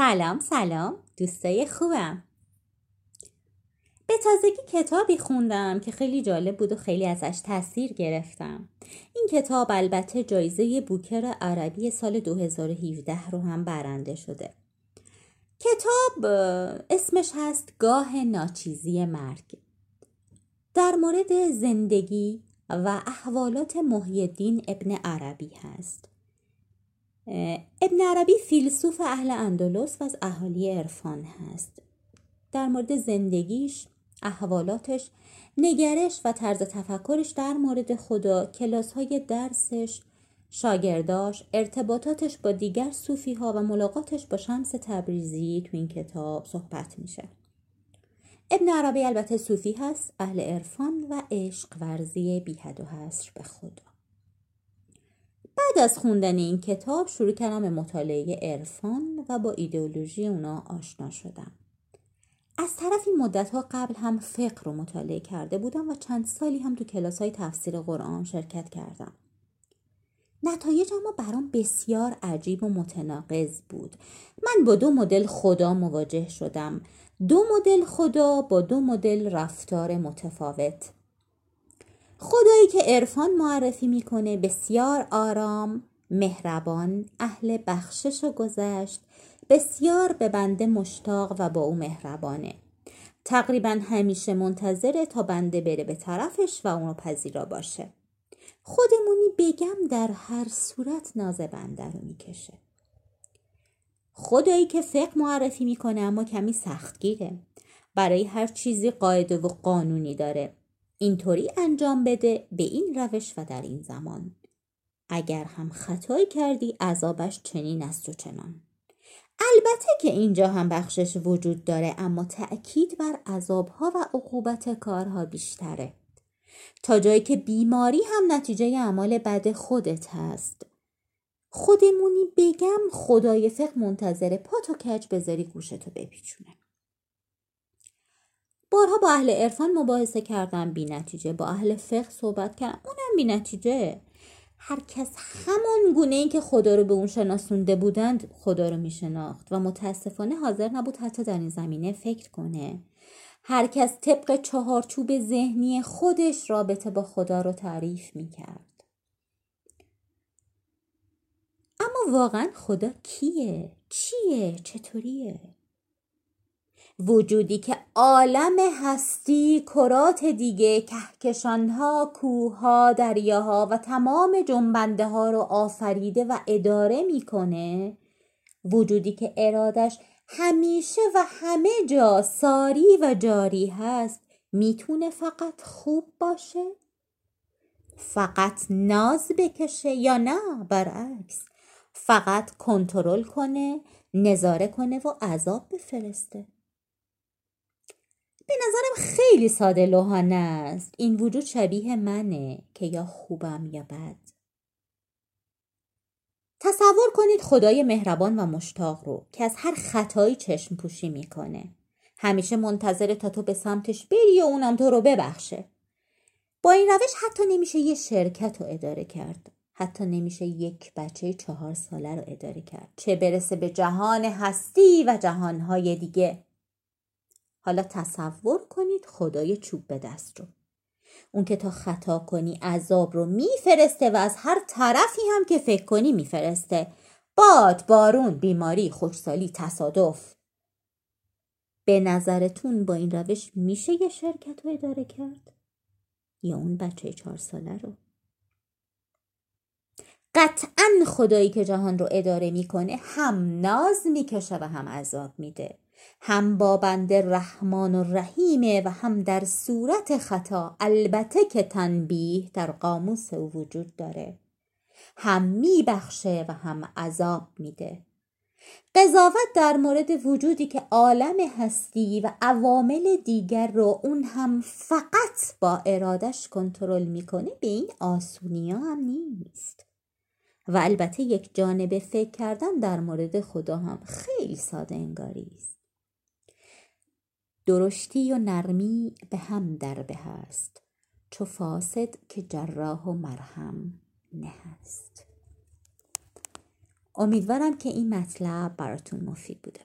سلام سلام. دوستای خوبم. به تازگی کتابی خوندم که خیلی جالب بود و خیلی ازش تاثیر گرفتم. این کتاب البته جایزه بوکر عربی سال 2017 رو هم برنده شده. کتاب اسمش هست گاه ناچیزی مرگ. در مورد زندگی و احوالات محیدین ابن عربی هست. ابن عربی فیلسوف اهل اندلس و از اهالی عرفان هست. در مورد زندگیش احوالاتش نگرش و طرز تفکرش در مورد خدا کلاس های درسش شاگرداش ارتباطاتش با دیگر صوفی ها و ملاقاتش با شمس تبریزی تو این کتاب صحبت میشه. ابن عربی البته صوفی هست اهل عرفان و عشق ورزی بیحد و حصر به خدا. بعد از خوندن این کتاب شروع کردم به مطالعه عرفان و با ایدئولوژی اونا آشنا شدم. از طرف این مدت ها قبل هم فقه رو مطالعه کرده بودم و چند سالی هم تو کلاس های تفسیر قرآن شرکت کردم. نتایج اما برام بسیار عجیب و متناقض بود. من با دو مدل خدا مواجه شدم. دو مدل خدا با دو مدل رفتار متفاوت. خدایی که عرفان معرفی می‌کنه بسیار آرام مهربان اهل بخشش و گذشت بسیار به بنده مشتاق و با او مهربانه. تقریبا همیشه منتظره تا بنده بره به طرفش و اونو پذیرا باشه. خودمونی بگم در هر صورت ناز بنده رو می‌کشه. خدایی که فقه معرفی می‌کنه اما کمی سختگیره. برای هر چیزی قاعده و قانونی داره. اینطوری انجام بده به این روش و در این زمان. اگر هم خطایی کردی عذابش چنین است و چنان. البته که اینجا هم بخشش وجود داره اما تأکید بر عذابها و عقوبت کارها بیشتره. تا جایی که بیماری هم نتیجه اعمال بد خودت هست. خودمونی بگم خدای فقه منتظر پا تو کج بذاری گوشتو بپیچونه. بارها با اهل عرفان مباحثه کردم بی نتیجه با اهل فقه صحبت کردم اونم بی نتیجه هر کس همان گونه ای که خدا رو به اون شناسونده بودند خدا رو می شناخت و متاسفانه حاضر نبود حتی در این زمینه فکر کنه هر کس طبق چهارچوب ذهنی خودش رابطه با خدا رو تعریف می کرد اما واقعا خدا کیه؟ چیه؟ چطوریه؟ وجودی که عالم هستی کرات دیگه کهکشانها کوهها دریاها و تمام جنبنده ها رو آفریده و اداره می‌کنه وجودی که ارادش همیشه و همه جا ساری و جاری هست می‌تونه فقط خوب باشه؟ فقط ناز بکشه یا نه؟ برعکس فقط کنترل کنه نظاره کنه و عذاب بفرسته. به نظرم خیلی ساده لوحانه است. این وجود شبیه منه که یا خوبم یا بد. تصور کنید خدای مهربان و مشتاق رو که از هر خطایی چشم پوشی می‌کنه. همیشه منتظر تا تو به سمتش بری و اونم تو رو ببخشه. با این روش حتی نمیشه یه شرکت رو اداره کرد. حتی نمیشه یک بچه چهار ساله رو اداره کرد. چه برسه به جهان هستی و جهانهای دیگه. حالا تصور کنید خدای چوب به دست رو. اون که تا خطا کنی عذاب رو میفرسته و از هر طرفی هم که فکر کنی میفرسته. باد بارون بیماری خوشسالی تصادف. به نظرتون با این روش میشه یه شرکت رو اداره کرد؟ یا اون بچه چهار ساله رو؟ قطعا خدایی که جهان رو اداره می‌کنه هم ناز می‌کشه و هم عذاب میده. هم با بنده رحمان و رحیمه و هم در صورت خطا. البته که تنبیه در قاموس او وجود داره. هم میبخشه و هم عذاب میده. قضاوت در مورد وجودی که عالم هستی و عوامل دیگر رو اون هم فقط با ارادش کنترل می‌کنه به این آسونی هم نیست. و البته یک جانبه فکر کردن در مورد خدا هم خیلی ساده انگاری است. درشتی و نرمی به هم در به هست چو فاسد که جراح و مرهم نه است. امیدوارم که این مطلب براتون مفید بوده